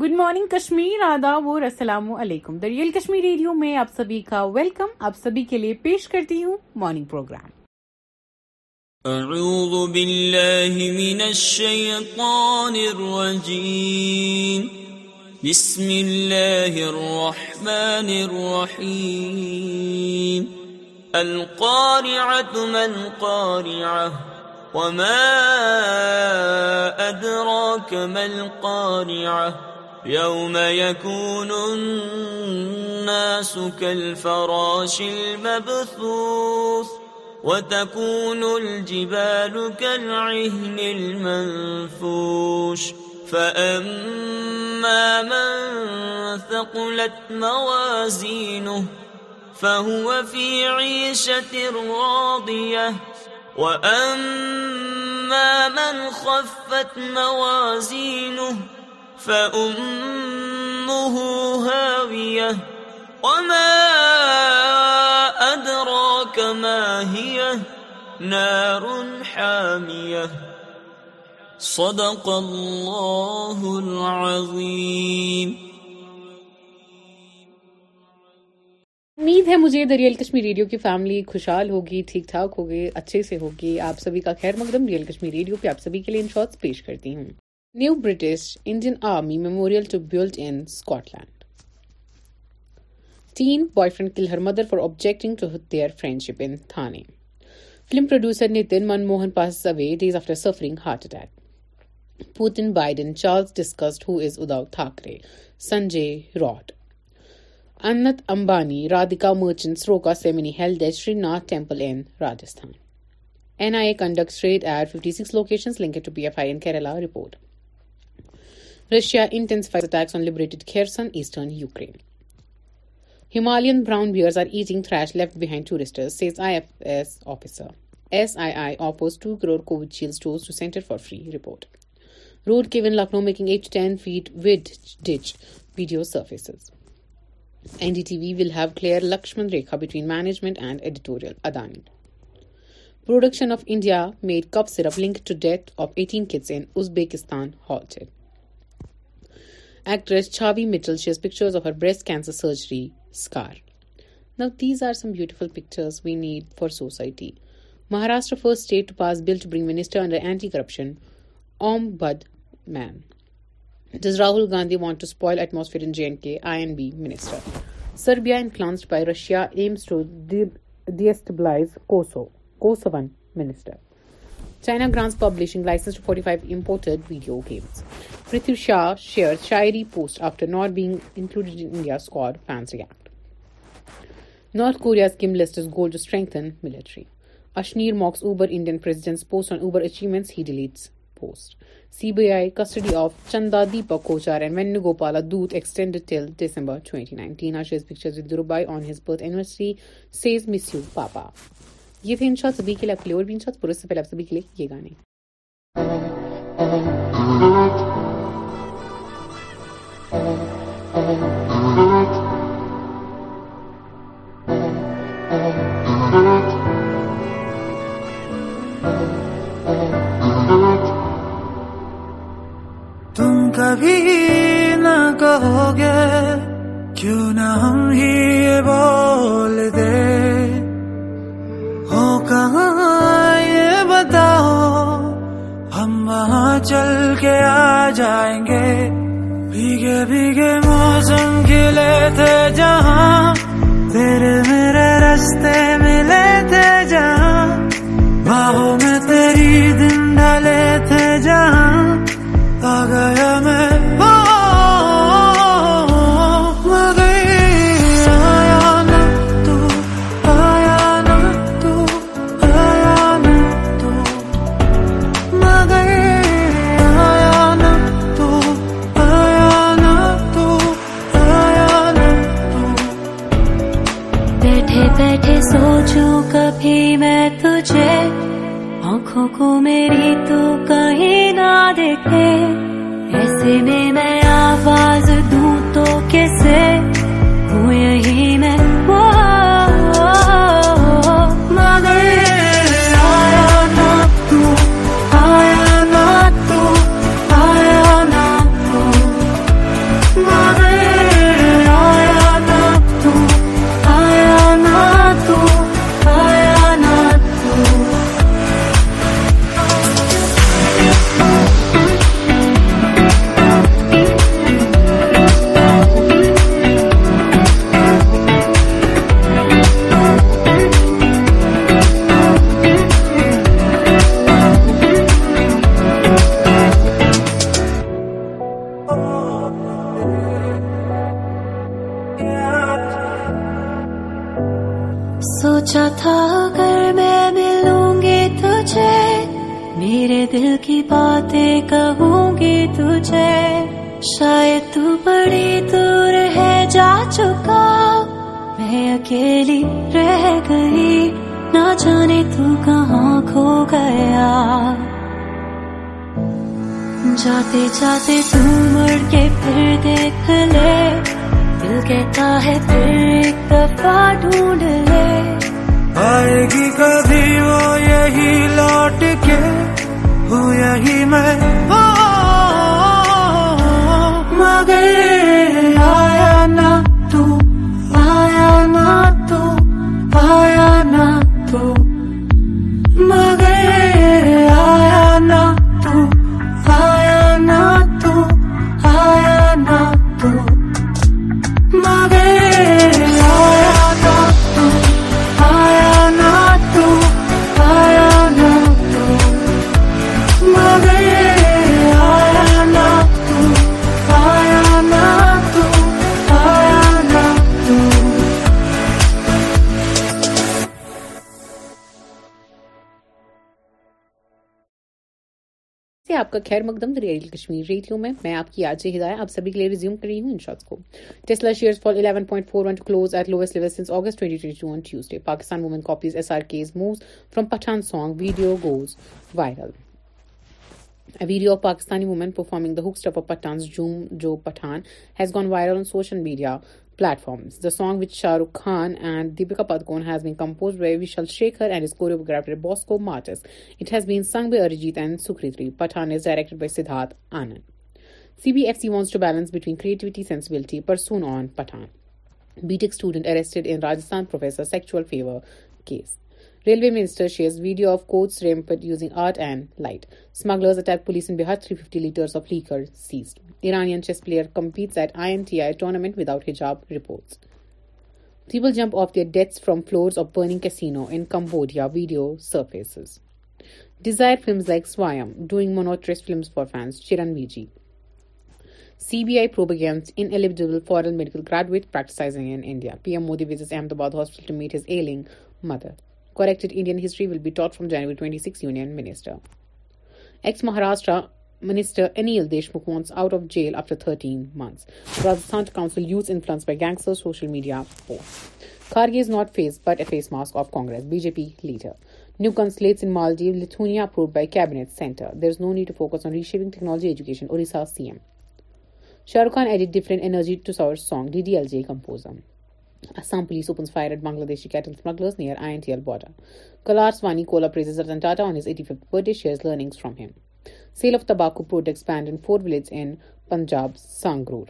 Good morning Kashmir اداور رسلام علیکم دریال کشمیر ریڈیو میں آپ سبھی کا ویلکم آپ سبھی کے لیے پیش کرتی ہوں مارننگ پروگرام اعوذ باللہ من من الشیطان الرجیم بسم اللہ الرحمن الرحیم قارعہ وما قوان القاریاں يوم يكون الناس كالفراش المبثوث وتكون الجبال كالعهن المنفوش فأما من ثقلت موازينه فهو في عيشة راضية وأما من خفت موازينه فأمه هاوية وما أدراك ما هي نار حامية صدق الله العظيم امید ہے مجھے دریال کشمیر ریڈیو کی فیملی خوشحال ہوگی ٹھیک ٹھاک ہوگی اچھے سے ہوگی آپ سبھی کا خیر مقدم ریئل کشمیر ریڈیو پہ آپ سبھی کے لیے ان شارٹس پیش کرتی ہوں new British Indian army memorial to build land teen boyfriend kill her mother for objecting to their friendship in film producer Nitin Manmohan away days after suffering heart attack Putin Biden Charles discussed who is Uddhav Thackeray Sanjay Raut Anant Ambani Radhika Merchant سروکا سیمنی heel Shrinath temple in Rajasthan N I A راجستھانڈکٹ eight fifty six location to P F I in Kerala report Russia intensifies attacks on لبریٹرسن eastern Ukraine Himalayan brown bear threat left behind tourist two crore کووڈکشن of India made cough syrup link to death of eighteen کڈسبیکان Actress Chhavi Mittal shares pictures of her breast cancer surgery scar. Now these are some beautiful pictures we need for society. Maharashtra, first state to pass bill to bring minister under anti-corruption ombudsman. Does Rahul Gandhi want to spoil atmosphere in J&K? INB minister. Serbia influenced by Russia aims to destabilize Kosovo. Kosovan minister. China grants to forty five video games Prithvi Shaw share شاعری post after not bag north to strengthen military Ashneer mocks over Indian custody of Chanda Deepak Kochhar and Venu Gopala birth anniversary says miss birth پاپا یہ تھے انشاءاللہ سبھی کے لیے آپ کے لیے اور بھی انشاءاللہ پورے سے پہلے آپ سبھی کے لیے یہ گانے Thank بھیگے موسم کھلے تھے جان ایسے میں میں سوچا تھا کر میں ملوں گی تجھے میرے دل کی باتیں کہوں گی تجھے شاید تو بڑی دور ہے جا چکا میں اکیلی رہ گئی نہ جانے تو کہاں کھو گیا جاتے جاتے تو مڑ کے پھر دیکھ لے دل کہتا ہے پھر ایک دفعہ ڈھونڈ لے آئے گی کبھی وہ یہی لوٹ کے ہوں یہی میں مگر آیا نہ آپ کا خیر مقدم دریال کشمیر ریڈیو میں میں آپ کی آج ہدایت آپ سبھی کے لیے ریزیوم کر رہی ہوں ان شارٹس کو Tesla shares fall 11.41 to close at lowest level since August 2022 on Tuesday Pakistan woman copies S R K's moves from Pathaan song video goes viral A video of Pakistani woman performing the hook step of Pathan's Joom Jo Pathan has gone viral on social media. Platforms the song which Shah Rukh Khan and Deepika Padukone has been compose by Vishal Shekhar and its choreography Bosco Martis it has been sung by Arijit and Sukriti Pathaan is directed by Siddharth Anand C B F C wants to balance between creativity sensibility Prasoon on Pathaan B Tech student arrested in Rajasthan professor sexual favour case Railway Minister shares video of coach rampant using art and light. Smugglers attack police in Bihar. 350 litres of liquor seized. Iranian chess player competes at IMTI tournament without hijab, reports. People jump off their deaths from floors of burning casino in Cambodia. Video surfaces. Desired films like Swayam, doing monotonous films for fans. Chiran Viji. CBI probe against ineligible foreign medical graduate practicing in India. PM Modi visits Ahmedabad hospital to meet his ailing mother. History will be taught from January twenty sixth of jail after stories not face but mask of cats لیا approved by Kate centre there is no need to focus on ratio technology education Shah Rukh Khan different song D D L جیزم Assam police opens fire at Bangladeshi cattle smugglers near INTL border. Kalar Swani Kola praises Ratan Tata on his 85th birthday, shares learnings from him. Sale of tobacco protest banned in 4 villages in Punjab's Sangrur.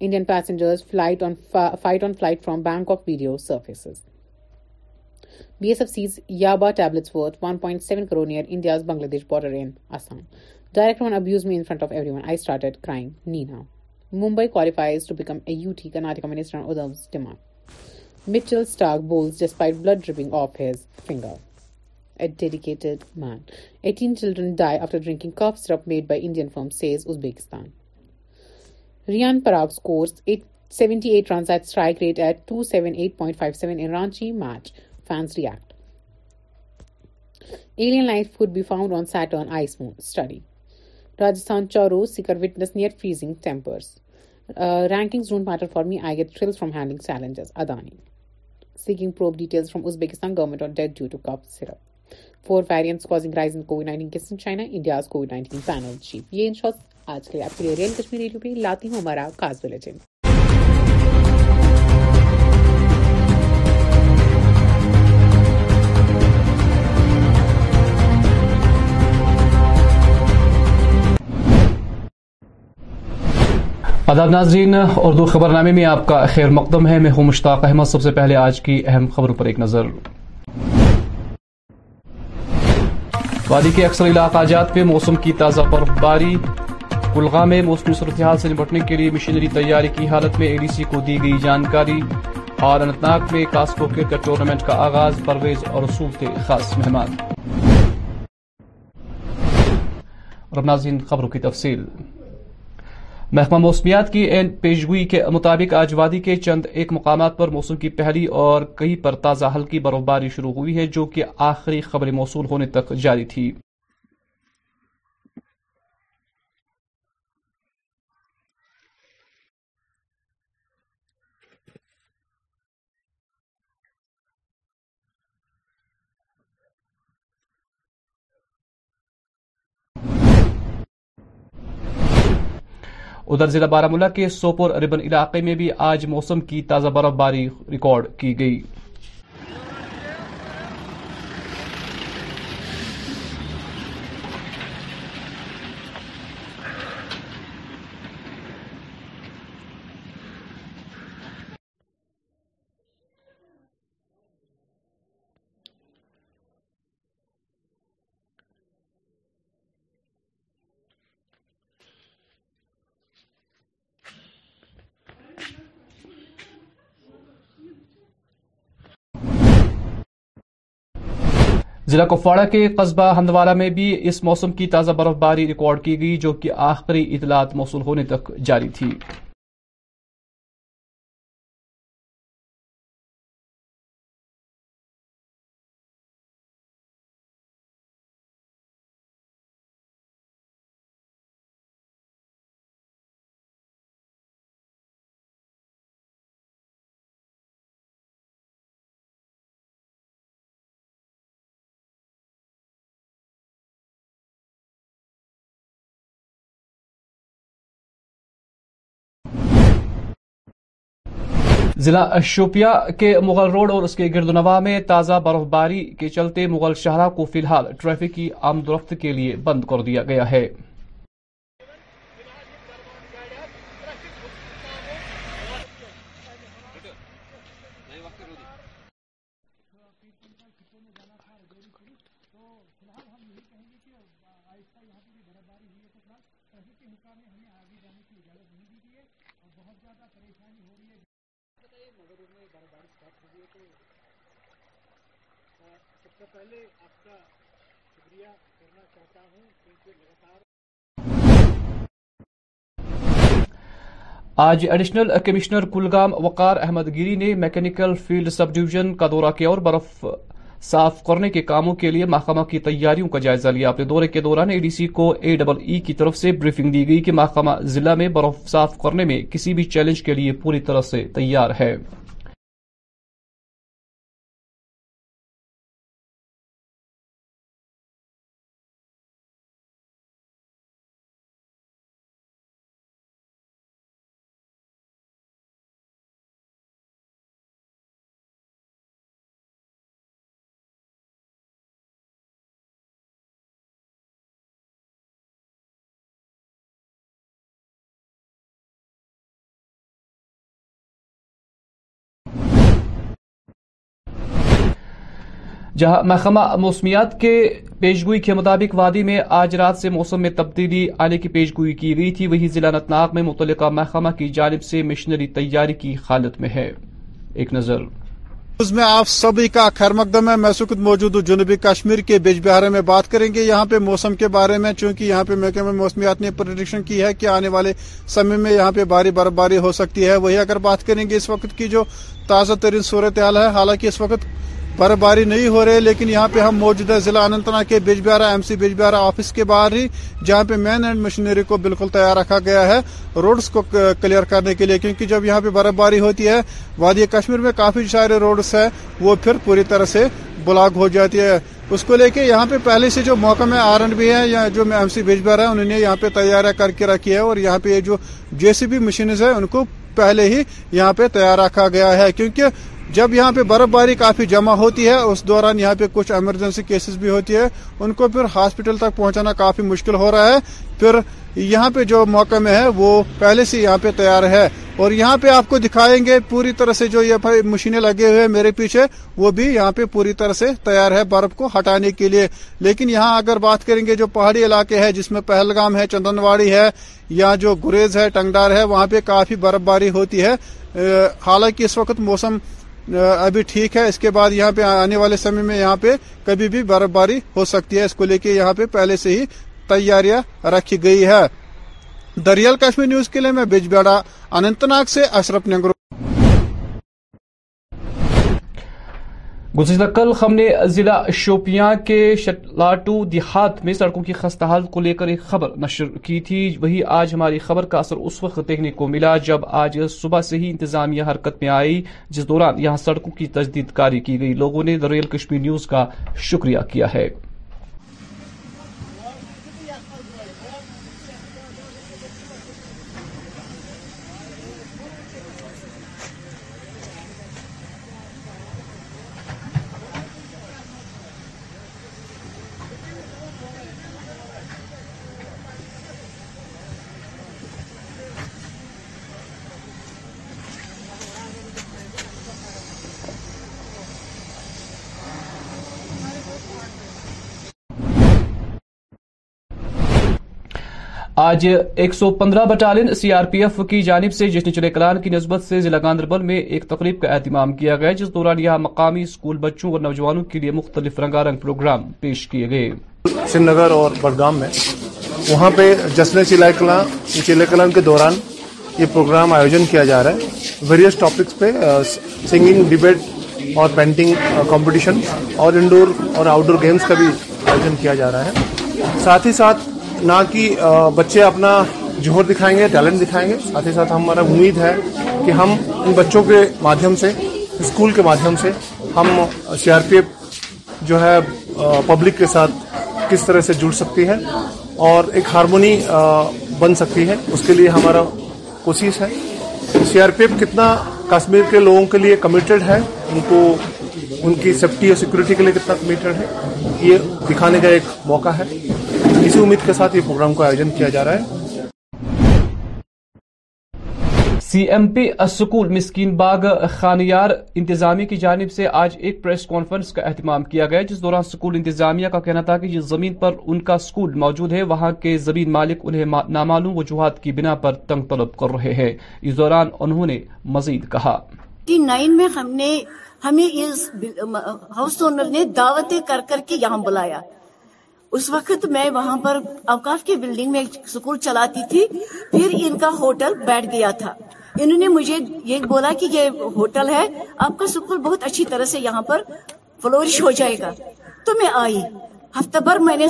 Indian passengers fight on flight from Bangkok, video surfaces. BSF sees Yaba tablets worth 1.7 crore near India's Bangladesh border in Assam. Director one abused me in front of everyone. I started crying. Nina. Mumbai qualifies to become O T کرناٹکل بول blood eighteen children die after drinking made by Indian firm says Uzbeks Rayan پراگنٹی Churu Sikar were freezing temperatures rankings don't matter for me I get thrill from handling challenges Adani seeking probe details from Uzbekistan government on death due to cough syrup four variants causing rise in Covid nineteen case in China India's Covid nineteen panel chief یہ ان شاء آج کے لیے آپ کے لیے real Kashmir radio پہ لاتی ہوں ہمارا کاز بلیٹن آداب ناظرین اردو خبر نامے میں آپ کا خیر مقدم ہے میں ہوں مشتاق احمد سب سے پہلے آج کی اہم خبروں پر ایک نظر وادی کے اکثر علاقہ جات میں موسم کی تازہ برفباری کلغا میں موسمی صورتحال سے نمٹنے کے لیے مشینری تیاری کی حالت میں اے ڈی سی کو دی گئی جانکاری اور انتناگ میں کاسکو کرکٹ ٹورنامنٹ کا آغاز پرویز اور رسول کے خاص مہمان محکمہ موسمیات کی این پیشگوئی کے مطابق آج وادی کے چند ایک مقامات پر موسم کی پہلی اور کئی پر تازہ ہلکی برفباری شروع ہوئی ہے جو کہ آخری خبر موصول ہونے تک جاری تھی ادھر ضلع بارہ ملا کے سوپور اربن علاقے میں بھی آج موسم کی تازہ برف باری ریکارڈ کی گئی ضلع کپواڑہ کے قصبہ ہندوارہ میں بھی اس موسم کی تازہ برفباری ریکارڈ کی گئی جو کہ آخری اطلاعات موصول ہونے تک جاری تھی ضلع شوپیا کے مغل روڈ اور اس کے گرد نوا میں تازہ برف باری کے چلتے مغل شہرہ کو فی الحال ٹریفک کی آمد و رفت کے لیے بند کر دیا گیا ہے آج ایڈیشنل کمشنر کلگام وقار احمد گیری نے میکینیکل فیلڈ سب ڈویژن کا دورہ کیا اور برف صاف کرنے کے کاموں کے لیے محکمہ کی تیاریوں کا جائزہ لیا اپنے دورے کے دوران ای ڈی سی کو اے ڈبل ای کی طرف سے بریفنگ دی گئی کہ محکمہ ضلع میں برف صاف کرنے میں کسی بھی چیلنج کے لیے پوری طرح سے تیار ہے جہاں محکمہ موسمیات کے پیشگوئی کے مطابق وادی میں آج رات سے موسم میں تبدیلی آنے کی پیشگوئی کی گئی تھی وہی ضلع انتناگ میں متعلقہ محکمہ کی جانب سے مشنری تیاری کی حالت میں ہے ایک نظر میں آپ سبھی کا خیر مقدم ہے میں سکت موجود ہوں جنوبی کشمیر کے بیج بہارے میں بات کریں گے یہاں پہ موسم کے بارے میں چونکہ یہاں پہ محکمہ موسمیات نے پرڈکشن کی ہے کہ آنے والے سمے میں یہاں پہ بھاری باری ہو سکتی ہے وہی اگر بات کریں گے اس وقت کی جو تازہ ترین صورتحال ہے حالانکہ اس وقت برف باری نہیں ہو رہی لیکن یہاں پہ ہم موجود ہے ضلع انتنا ایم سی بیچ بہارا آفس کے باہر ہی جہاں پہ مین اینڈ مشینری کو بالکل تیار رکھا گیا ہے روڈز کو کلیئر کرنے کے لیے کیونکہ جب یہاں پہ برف باری ہوتی ہے وادی کشمیر میں کافی سارے روڈز ہیں وہ پھر پوری طرح سے بلاک ہو جاتی ہے اس کو لے کے یہاں پہ پہلے سے جو موقع میں آر بی جو ایم سی بیج بہارا ہے انہوں نے یہاں پہ تیار کر کے رکھی ہے اور یہاں پہ یہ جو جیسی بھی مشینز ہیں ان کو پہلے ہی یہاں پہ تیار رکھا گیا ہے کیونکہ جب یہاں پہ برف باری کافی جمع ہوتی ہے اس دوران یہاں پہ کچھ ایمرجنسی کیسز بھی ہوتی ہے ان کو پھر ہاسپٹل تک پہنچانا کافی مشکل ہو رہا ہے پھر یہاں پہ جو موقع میں ہے وہ پہلے سے یہاں پہ تیار ہے اور یہاں پہ آپ کو دکھائیں گے پوری طرح سے جو یہ مشینیں لگے ہوئے ہیں میرے پیچھے وہ بھی یہاں پہ پوری طرح سے تیار ہے برف کو ہٹانے کے لیے لیکن یہاں اگر بات کریں گے جو پہاڑی علاقے ہے جس میں پہلگام ہے چندن واڑی ہے یا جو گریز ہے ٹنگڈار ہے وہاں پہ کافی برف باری ہوتی ہے حالانکہ اس وقت موسم ابھی ٹھیک ہے اس کے بعد یہاں پہ آنے والے سمے میں یہاں پہ کبھی بھی برف باری ہو سکتی ہے اس کو لے کے یہاں پہ پہلے سے ہی تیاریاں رکھی گئی ہے دریال کشمیر نیوز کے لیے میں بیڑا اننت ناگ سے اشرف نگرو گزشتہ کل ہم نے ضلع شوپیاں کے شٹلاٹو دیہات میں سڑکوں کی خستہ حال کو لے کر ایک خبر نشر کی تھی وہی آج ہماری خبر کا اثر اس وقت دیکھنے کو ملا جب آج صبح سے ہی انتظامیہ حرکت میں آئی جس دوران یہاں سڑکوں کی تجدید کاری کی گئی لوگوں نے دا ریل کشمیر نیوز کا شکریہ کیا ہے آج ایک سو پندرہ battalion C R P F کی جانب سے جشن چلے کلان کی نسبت سے ضلع گاندربل میں ایک تقریب کا اہتمام کیا گیا جس دوران یہاں مقامی اسکول بچوں اور نوجوانوں کے لیے مختلف رنگا رنگ پروگرام پیش کیے گئے سری نگر اور بڑگام میں وہاں پہ جشن چلے کلان چلے کلان کے دوران یہ پروگرام آیوجن کیا جا رہا ہے ویریس ٹاپکس پہ سنگنگ ڈبیٹ اور پینٹنگ کمپٹیشن اور انڈور اور آؤٹ ڈور گیمز کا بھی آیوجن کیا جا رہا ہے ساتھ ساتھ ہی نہ کہ بچے اپنا جوہر دکھائیں گے ٹیلنٹ دکھائیں گے ساتھ ہی ساتھ ہمارا امید ہے کہ ہم ان بچوں کے مادھیم سے اسکول کے مادھیم سے ہم سی آر پی ایف جو ہے پبلک کے ساتھ کس طرح سے جڑ سکتی ہے اور ایک ہارمونی بن سکتی ہے اس کے لیے ہمارا کوشش ہے سی آر پی ایف کتنا کشمیر کے لوگوں کے لیے کمیٹیڈ ہے ان کو ان کی سیفٹی اور سیکورٹی کے لیے کتنا کمیٹیڈ ہے یہ دکھانے کا ایک موقع ہے اسی امید کے ساتھ یہ پروگرام کا آیوجن کیا جا رہا ہے C M P school Miskeen Bagh Khanyar انتظامیہ کی جانب سے آج ایک پریس کانفرنس کا اہتمام کیا گیا جس دوران سکول انتظامیہ کا کہنا تھا کہ جس زمین پر ان کا اسکول موجود ہے وہاں کے زمین مالک انہیں نامعلوم وجوہات کی بنا پر تنگ طلب کر رہے ہیں اس دوران انہوں نے مزید کہا جی، نائن میں ہم نے ہمیں اس ہاؤس اونر نے دعوتیں کر کر کے یہاں بلایا اس وقت میں وہاں پر اوقاف کے بلڈنگ میں ایک سکول چلاتی تھی پھر ان کا ہوٹل بیٹھ گیا تھا انہوں نے مجھے یہ بولا کہ یہ ہوٹل ہے آپ کا سکول بہت اچھی طرح سے یہاں پر فلورش ہو جائے گا تو میں آئی ہفتہ بھر میں نے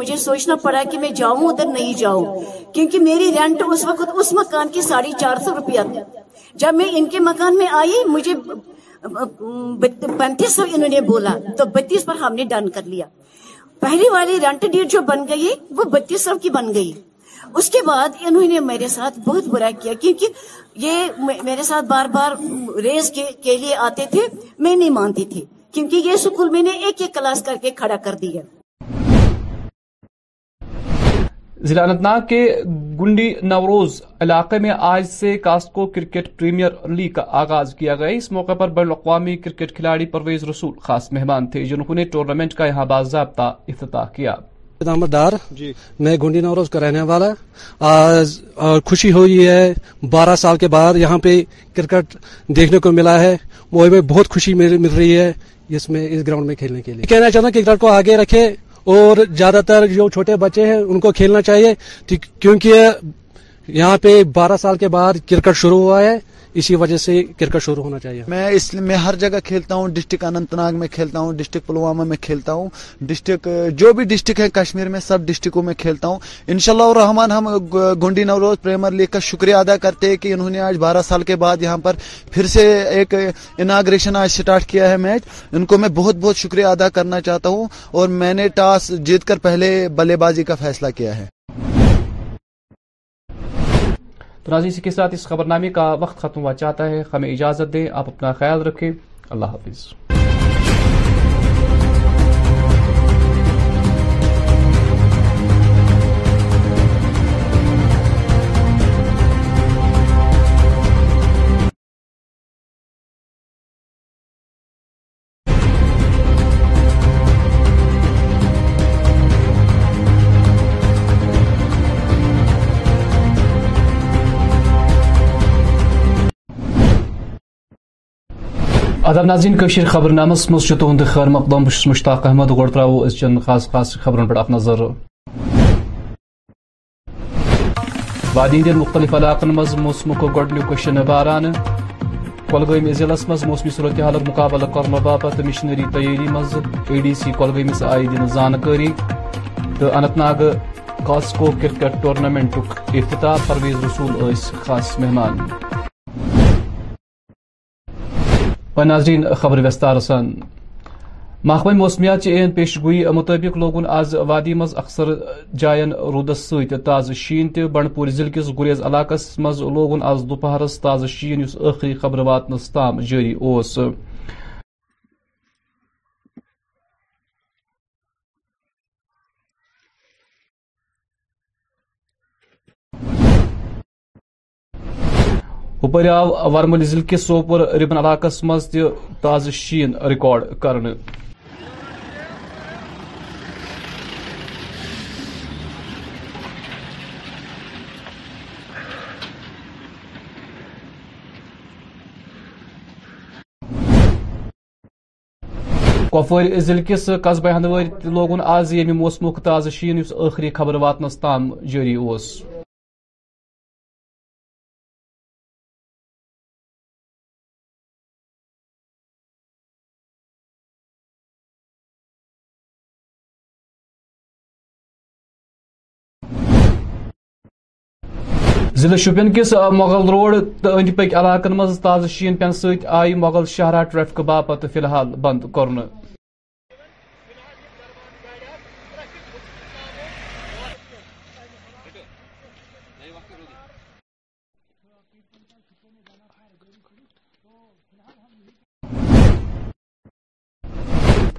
مجھے سوچنا پڑا کہ میں جاؤں ادھر نہیں جاؤں کیونکہ میری رینٹ اس وقت اس مکان کی ساڑھے چار سو روپیہ تھی جب میں ان کے مکان میں آئی مجھے پینتیس انہوں نے بولا تو بتیس پر ہم نے ڈن کر لیا پہلی والی رینٹ ڈیٹ جو بن گئی وہ بتیس سو کی بن گئی اس کے بعد انہوں نے میرے ساتھ بہت برا کیا کیونکہ یہ میرے ساتھ بار بار ریز کے لیے آتے تھے میں نہیں مانتی تھی کیونکہ یہ سکول میں نے ایک ایک کلاس کر کے کھڑا کر دیا ضلع انتناگ کے گنڈی نوروز علاقے میں آج سے کاسکو کرکٹ پریمیئر لیگ کا آغاز کیا گیا اس موقع پر بین الاقوامی کرکٹ کھلاڑی پرویز رسول خاص مہمان تھے جنہوں نے ٹورنامنٹ کا یہاں باضابطہ افتتاح کیا دار جی۔ میں گنڈی نوروز کا رہنے والا آج خوشی ہوئی ہے بارہ سال کے بعد یہاں پہ کرکٹ دیکھنے کو ملا ہے وہ بہت خوشی مل رہی ہے اس میں اس گراؤنڈ میں کھیلنے کے لیے کہنا چاہتا ہوں کرکٹ کو آگے رکھے اور زیادہ تر جو چھوٹے بچے ہیں ان کو کھیلنا چاہیے کیونکہ یہاں پہ بارہ سال کے بعد کرکٹ شروع ہوا ہے اسی وجہ سے کرکٹ شروع ہونا چاہیے میں اس میں ہر جگہ کھیلتا ہوں ڈسٹرکٹ اننت ناگ میں کھیلتا ہوں ڈسٹرکٹ پلوامہ میں کھیلتا ہوں ڈسٹرکٹ جو بھی ڈسٹرکٹ ہے کشمیر میں سب ڈسٹرکوں میں کھیلتا ہوں شاء اللہ رحمان ہم گنڈی نوروز پریمر لیگ کا شکریہ ادا کرتے ہیں کہ انہوں نے آج بارہ سال کے بعد یہاں پر پھر سے ایک اناگریشن آج اسٹارٹ کیا ہے میچ ان کو میں بہت بہت شکریہ ادا کرنا چاہتا ہوں اور میں نے ٹاس جیت کر پہلے بلے بازی کا فیصلہ کیا ہے تو اسی کے ساتھ اس خبر نامے کا وقت ختم ہوا چاہتا ہے ہمیں اجازت دیں آپ اپنا خیال رکھیں اللہ حافظ ادب ناظرین کشیر خبر نامس مز تہد خیر مقدم بش مشتاق احمد گوڑ ترو چن خاص خاص خبرن پہ پھ نظر وادی ہند مختلف علاقن مز موسم كو گوڈنی باران چنبار ضلع مز موسمی صورتحال مقابلہ کرنے باپت مشنری تیاری مز اے ڈی سی کلگمس آئی دن زانکاری تو انت ناگ کاسکو کرکٹ ٹورنامنٹ افتتاح پرویز رسول خاص مہمان ناظرین خبر وستار محکمہ موسمیات این پیش گوئی مطابق لوگن آز وادی مز اکثر جائن رودس ست تازہ بنڈ پور ضلع کس گریز علاقہ مز لوگ آز دوپہرس تازہ شینری خبر واتنس تام جاری ہپ آو ورمل ضلع کس سوپور ربن علاقہ می تازہ شین ریکارڈ کر کپور ضلع کس قصبہ ہندو لوگن آز یمہ موسم تازہ شین اس شینری خبر واتنس تام جاری اس ضلع شپین کس مغل روڈ تو اند پک علاقن مز تازہ شین پین پہ آئی مغل شہرہ ٹریفک باپت فی الحال بند كور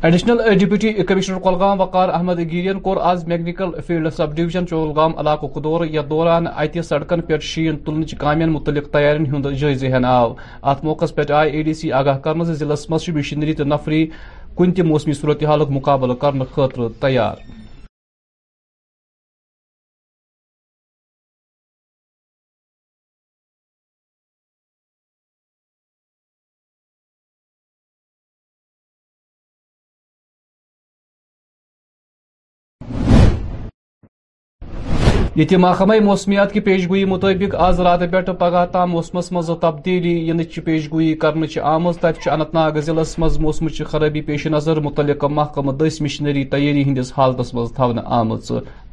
additional deputy commissioner Kulgam Waqar Ahmad گیرین کور آز mechanical field sub division Chawalgam علاقہ دور یتھ دوران اتہ سڑکن پہ شین تلنچ کامین متعلق تیارین ہند جائزہ ہن آو ات موقع پہ آئی اے ڈی سی آگاہ كر ضلع مشینری تو نفری کن تہ موسمی صورتحال مقابلہ کرنے خاطر تیار یتھیا محکمہ موسمیات کی پیش گوئی مطابق آز رات پہ پگہ تام مز تبدیلی پیش گوئی یعنی پیشگوئی آمز تب انت ناگ ضلع مز موسم چی خرابی پیش نظر متعلق محکمہ دس مشنری تیاری ہندس حالت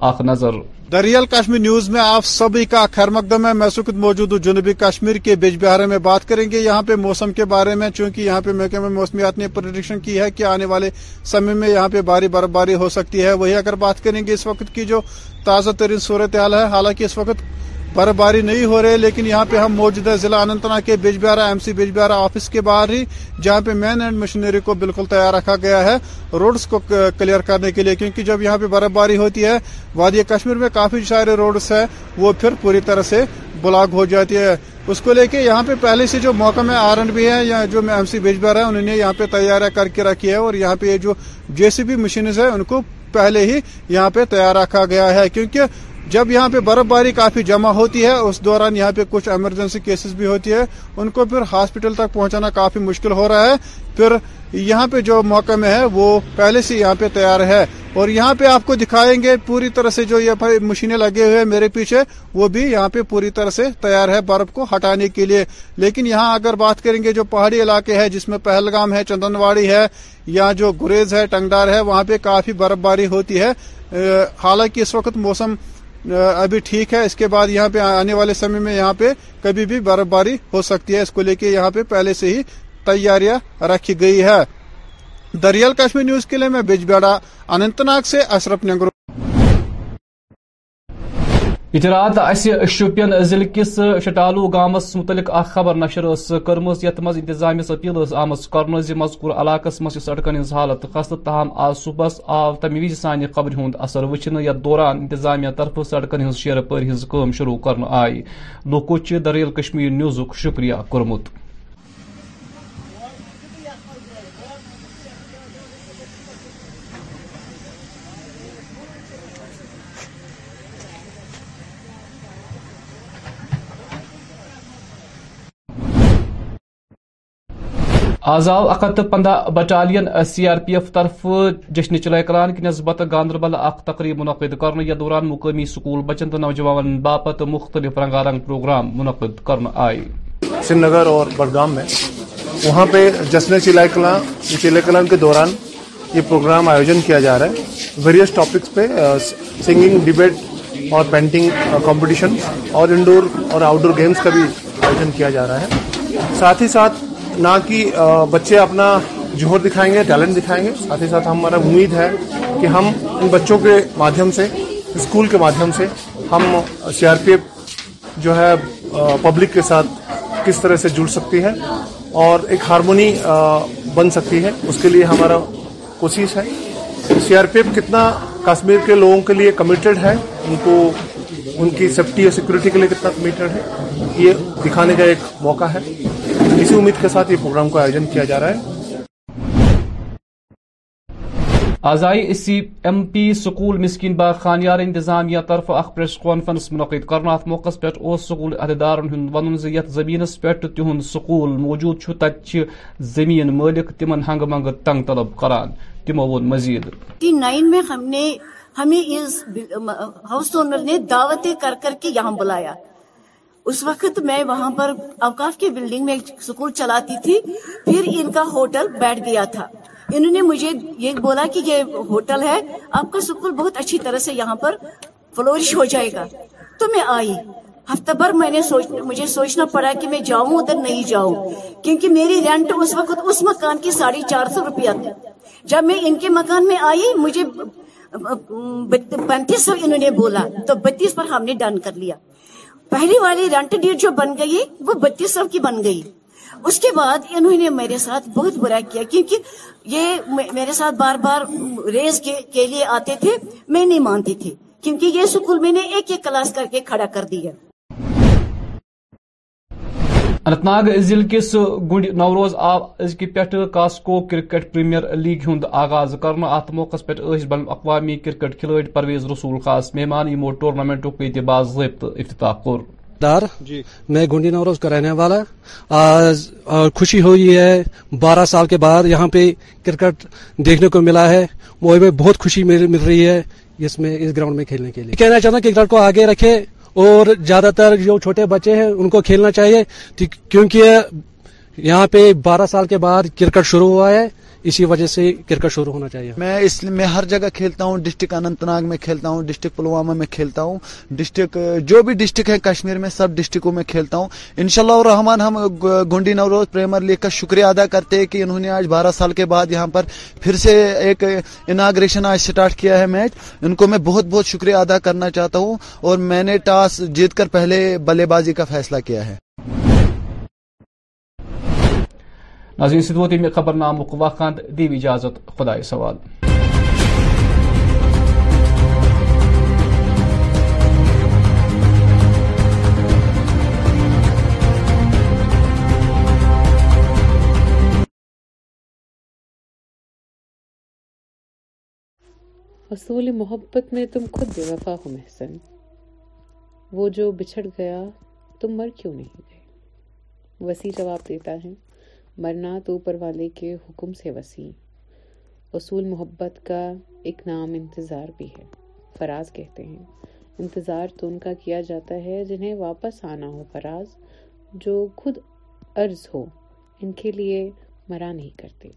اخ نظر دریال کشمیر نیوز میں آپ سبھی کا خیر مقدم ہے میں سکت موجود ہوں جنوبی کشمیر کے بیج بہارے میں بات کریں گے یہاں پہ موسم کے بارے میں چونکہ یہاں پہ محکمہ موسمیات نے پروڈکشن کی ہے کہ آنے والے سمے میں یہاں پہ بھاری باری ہو سکتی ہے وہی اگر بات کریں گے اس وقت کی جو تازہ ترین صورتحال ہے حالانکہ اس وقت برف باری نہیں ہو رہی لیکن یہاں پہ ہم موجودہ ضلع انتنا ایم سی بیج بہارا آفس کے باہر ہی جہاں پہ مین اینڈ مشینری کو بالکل تیار رکھا گیا ہے روڈز کو کلیئر کرنے کے لیے کیونکہ جب یہاں پہ برف باری ہوتی ہے وادی کشمیر میں کافی سارے روڈز ہے وہ پھر پوری طرح سے بلاک ہو جاتی ہے اس کو لے کے یہاں پہ پہلے سے جو موقع میں آر اینڈ بی ہے یا جو ایم سی بیج بہار ہے انہوں نے یہاں پہ تیاریاں کر کے رکھی ہے اور یہاں پہ یہ جو جے سی بھی مشینز ہیں ان کو پہلے ہی یہاں پہ تیار رکھا گیا ہے کیونکہ جب یہاں پہ برف باری کافی جمع ہوتی ہے اس دوران یہاں پہ کچھ ایمرجنسی کیسز بھی ہوتی ہے ان کو پھر ہاسپٹل تک پہنچانا کافی مشکل ہو رہا ہے پھر یہاں پہ جو موقع میں ہے وہ پہلے سے یہاں پہ تیار ہے اور یہاں پہ آپ کو دکھائیں گے پوری طرح سے جو یہ مشینیں ہوئے ہیں میرے پیچھے وہ بھی یہاں پہ پوری طرح سے تیار ہے برف کو ہٹانے کے لیے لیکن یہاں اگر بات کریں گے جو پہاڑی علاقے ہیں جس میں پہلگام ہے چندن واڑی ہے یا جو گریز ہے ٹنگڈار ہے وہاں پہ کافی برف باری ہوتی ہے حالانکہ اس وقت موسم ابھی ٹھیک ہے اس کے بعد یہاں پہ آنے والے سمے میں یہاں پہ کبھی بھی برف باری ہو سکتی ہے اس کو لے کے یہاں پہ پہلے سے ہی تیاریاں رکھی گئی ہے دریال کشمیر نیوز کے لیے میں بیڑا اننت ناگ سے اشرف نگرو یہ رات اس شوپین ضلع کس شٹالو گامس متعلق اخ خبر نشر قرم یت مز انتظامیہس اپیل آمت کر مذکور علاقہ مز سڑکن حالت خستہ تاہم آو صبح آو تمہ وز سان خبری ہند اثر وچھنے یت دوران انتظامیہ طرف سڑکن ہز شیر ہز کم شروع کرنے آئی لوکو دریل کشمیر نیوزک شکریہ کورمت آزاو اکت پندہ battalion C R P F طرف جشن چلائے کلان کی نسبت گاندربل اخ تقریب منعقد کرنے یا دوران مقامی سکول بچن تو نوجوان باپت مختلف رنگا رنگ پروگرام منعقد کرنے آئے سری نگر اور بڑگام میں وہاں پہ جشن چلائے چلائے کلان کے دوران یہ پروگرام آیوجن کیا جا رہا ہے ویریس ٹاپکس پہ سنگنگ ڈبیٹ اور پینٹنگ کمپٹیشن اور انڈور اور آؤٹ ڈور گیمز کا بھی آیوجن کیا جا رہا ہے ساتھ ہی ساتھ نہ کہ بچے اپنا جوہر دکھائیں گے ٹیلنٹ دکھائیں گے ساتھ ہی ساتھ ہمارا امید ہے کہ ہم ان بچوں کے مادھیم سے اسکول کے مادھیم سے ہم سی آر پی ایف جو ہے پبلک کے ساتھ کس طرح سے جڑ سکتی ہے اور ایک ہارمونی بن سکتی ہے اس کے لیے ہمارا کوشش ہے سی آر پی ایف کتنا کشمیر کے لوگوں کے لیے کمیٹڈ ہے ان کو ان کی سیفٹی اور سیکورٹی کے لیے کتنا کمیٹڈ ہے یہ دکھانے کا ایک موقع ہے اسی امید کے ساتھ یہ پروگرام کا آیوجن کیا جا رہا ہے آزائی C M P school Miskeen با خانیار انتظامیہ طرف اخ پریس کانفرنس منعقد کرنا ات موقع پہ سکول عہدیدارن ہند ون یت زمین پہ تہد سکول موجود تت زمین مالک تم ہنگ منگ تنگ طلب کران تمو ون مزید نائن میں ہم نے ہمیں اس ہاؤس اونر نے دعوتیں کر کر کے یہاں بلایا اس وقت میں وہاں پر اوقاف کے بلڈنگ میں ایک سکول چلاتی تھی پھر ان کا ہوٹل بیٹھ گیا تھا انہوں نے مجھے یہ بولا کہ یہ ہوٹل ہے آپ کا سکول بہت اچھی طرح سے یہاں پر فلورش ہو جائے گا تو میں میں آئی ہفتہ نے مجھے سوچنا پڑا کہ میں جاؤں ادھر نہیں جاؤں کیونکہ میری رینٹ اس وقت اس مکان کی ساڑھے چار سو روپیہ تھی جب میں ان کے مکان میں آئی مجھے پینتیس سو انہوں نے بولا تو بتیس پر ہم نے ڈن کر لیا پہلی والی رنٹ ڈیٹ جو بن گئی وہ بتیس سو کی بن گئی اس کے بعد انہوں نے میرے ساتھ بہت برا کیا کیونکہ یہ میرے ساتھ بار بار ریز کے لیے آتے تھے میں نہیں مانتی تھی کیونکہ یہ سکول میں نے ایک ایک کلاس کر کے کھڑا کر دیا اننت ناگ ضلع کس گنڈ نوروز آو ازک پہ کاسکو کرکٹ پریمیر لیگ ہند آغاز کرنا ات موقع پہ بین الاقوامی کرکٹ کھلاڑی پرویز رسول خاص مہمان یمو ٹورنامنٹ یہ باضابطہ افتتاح کور دار جی میں گنڈی نوروز کا رہنے والا آج خوشی ہوئی ہے بارہ سال کے بعد یہاں پہ کرکٹ دیکھنے کو ملا ہے وہ بہت خوشی مل رہی ہے اس میں اس گراؤنڈ میں کھیلنے کے لیے کہنا چاہتا ہوں کرکٹ کو آگے رکھے اور زیادہ تر جو چھوٹے بچے ہیں ان کو کھیلنا چاہیے کیونکہ یہاں پہ بارہ سال کے بعد کرکٹ شروع ہوا ہے اسی وجہ سے کرکٹ شروع ہونا چاہیے میں اس میں ہر جگہ کھیلتا ہوں ڈسٹرکٹ اننت ناگ میں کھیلتا ہوں ڈسٹرکٹ پلوامہ میں کھیلتا ہوں ڈسٹرک جو بھی ڈسٹرکٹ ہے کشمیر میں سب ڈسٹرکوں میں کھیلتا ہوں انشاءاللہ اللہ رحمان گنڈی نوروز پریمر لیگ کا شکریہ ادا کرتے ہیں کہ انہوں نے آج بارہ سال کے بعد یہاں پر پھر سے ایک اناگریشن آج اسٹارٹ کیا ہے میچ ان کو میں بہت بہت شکریہ ادا کرنا چاہتا ہوں اور میں نے ٹاس جیت کر پہلے بلے بازی کا فیصلہ کیا ہے خبر نام دیو اجازت خدا حصول محبت میں تم خود بے وفا ہو محسن وہ جو بچھڑ گیا تم مر کیوں نہیں گئے وسیع جواب دیتا ہے مرنا تو اوپر والے کے حکم سے وسیع اصول محبت کا ایک نام انتظار بھی ہے فراز کہتے ہیں انتظار تو ان کا کیا جاتا ہے جنہیں واپس آنا ہو فراز جو خود عرض ہو ان کے لیے مرا نہیں کرتے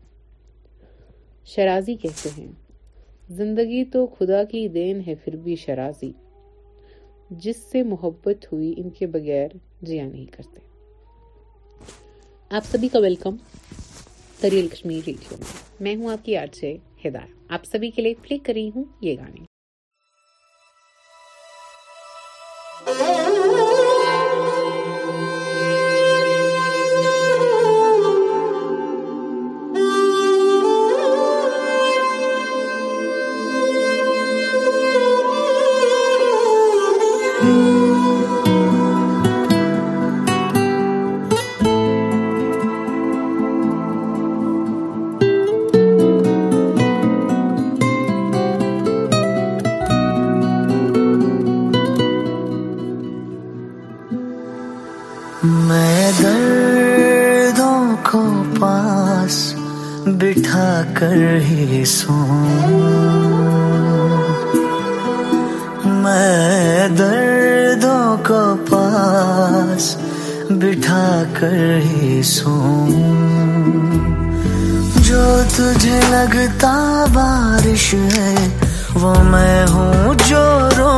شرازی کہتے ہیں زندگی تو خدا کی دین ہے پھر بھی شرازی جس سے محبت ہوئی ان کے بغیر جیا نہیں کرتے آپ سبھی کا ویلکم د کشمیر ریڈیو میں میں ہوں آپ کی آج سے ہدایت آپ سبھی کے لیے پلے کر رہی ہوں یہ گانے میں دردوں کو پاس بٹھا کر ہی سو میں دردوں کو پاس بٹھا کر ہی سو جو تجھے لگتا بارش ہے وہ میں ہوں جو رو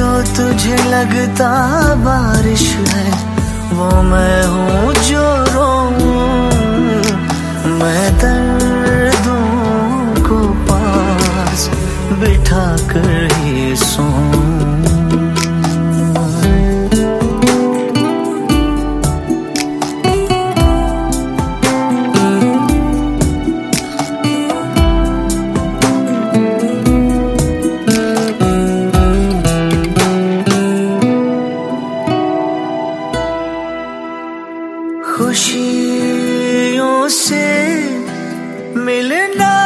جو تجھے لگتا بارش ہے وہ میں ہوں جو رو میں دردوں کو پاس بٹھا کر know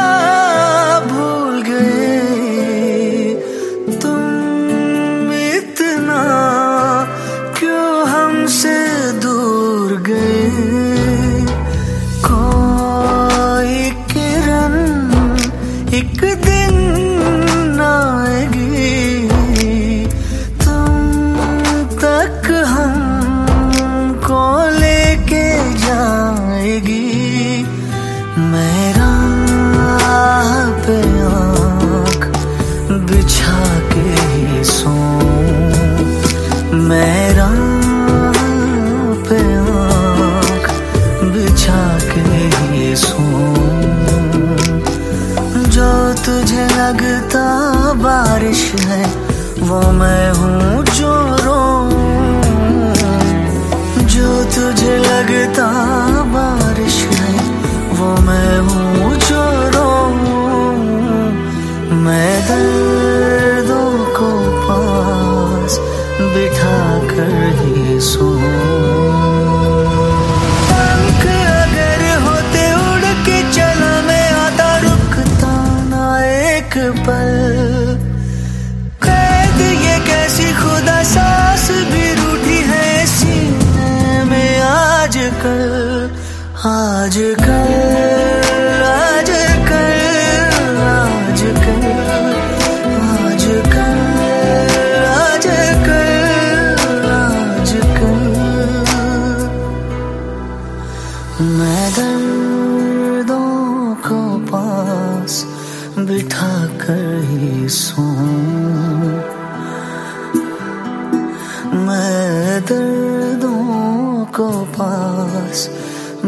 کر ہی سو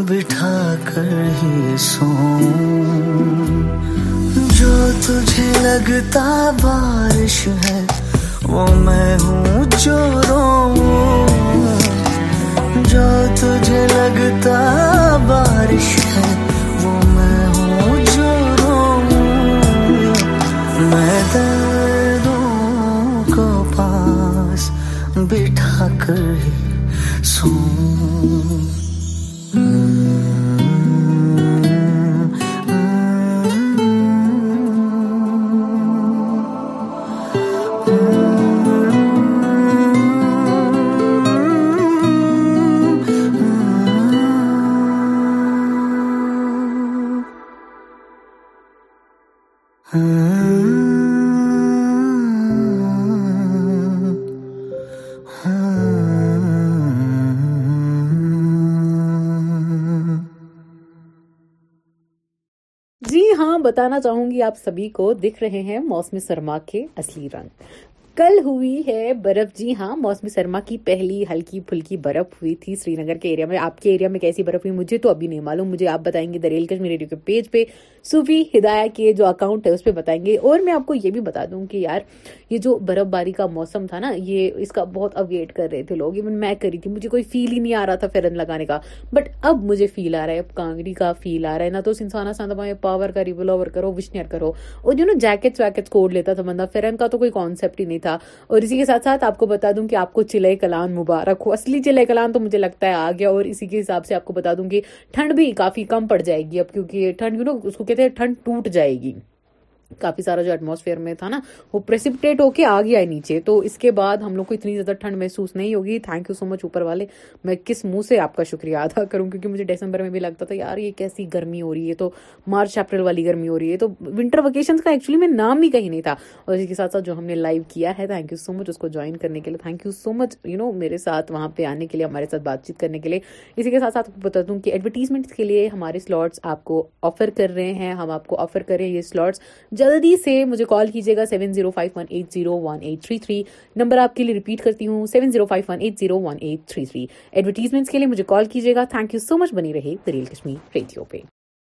بٹھا کر ہی سو جو تجھے لگتا بارش ہے وہ میں ہوں جو رو جو تجھے لگتا بارش ہے بتانا چاہوں گی آپ سبھی کو دکھ رہے ہیں موسم سرما کے اصلی رنگ کل ہوئی ہے برف جی ہاں موسم سرما کی پہلی ہلکی پھلکی برف ہوئی تھی سری نگر کے ایریا میں آپ کے ایریا میں کیسی برف ہوئی مجھے تو ابھی نہیں معلوم مجھے آپ بتائیں گے دریل کشمیر ریڈیو کے پیج پہ سوفی ہدایہ کے جو اکاؤنٹ ہے اس پہ بتائیں گے اور میں آپ کو یہ بھی بتا دوں کہ یار یہ جو برف باری کا موسم تھا نا یہ اس کا بہت اویٹ کر رہے تھے لوگ ایون میں کری تھی مجھے کوئی فیل ہی نہیں آ رہا تھا فیرن لگانے کا بٹ اب مجھے فیل آ رہا ہے اب کانگڑی کا فیل آ رہا ہے نہ تو اس انسان آسان تھا پاور کا ریول کرو وشنئر کرو اور جو نا جیکٹس ویکٹس کوڈ لیتا تھا بندہ فیرن کا تو کوئی کانسیپٹ ہی نہیں تھا اور اسی کے ساتھ ساتھ آپ کو بتا دوں کہ آپ کو چلے کلان مبارک ہو اصلی چلے کلان تو مجھے لگتا ہے آ گیا اور اسی کے حساب سے آپ کو بتا دوں کہ ٹھنڈ بھی کافی کم پڑ جائے گی اب کیونکہ نو اس کو ٹھنڈ ٹوٹ جائے گی کافی سارا جو ایٹماسفیئر میں تھا نا وہ پریسپٹیٹ ہو کے آ گیا ہے نیچے تو اس کے بعد ہم لوگ کو اتنی زیادہ ٹھنڈ محسوس نہیں ہوگی سو مچ اوپر والے میں کس منہ سے آپ کا شکریہ ادا کروں کیونکہ مجھے ڈسمبر میں بھی لگتا تھا یار یہ کیسی گرمی ہو رہی ہے تو مارچ اپریل والی گرمی ہو رہی ہے تو ونٹر ویکیشن کا ایکچولی میں نام ہی کہیں نہیں تھا اور اسی کے ساتھ ساتھ جو ہم نے لائیو کیا ہے تھینک یو سو مچ اس کو جوائن کرنے کے لیے thank you so much you know میرے ساتھ وہاں پہ آنے کے لیے ہمارے ساتھ بات چیت کرنے کے لیے اسی کے ساتھ ساتھ بتا دوں کہ ایڈورٹیزمنٹ کے لیے ہمارے سلاٹس آپ کو آفر کر رہے ہیں ہم آپ کو آفر کر رہے ہیں یہ سلاٹس جلدی سے مجھے کال کیجیے گا seven zero five one eight zero one eight three three number آپ کے لیے ریپیٹ کرتی ہوں seven zero five one eight zero one eight three three advertisements کے لیے مجھے کال کیجیے گا تھینک یو سو مچ بنی رہے دلیل کشمیر ریڈیو پہ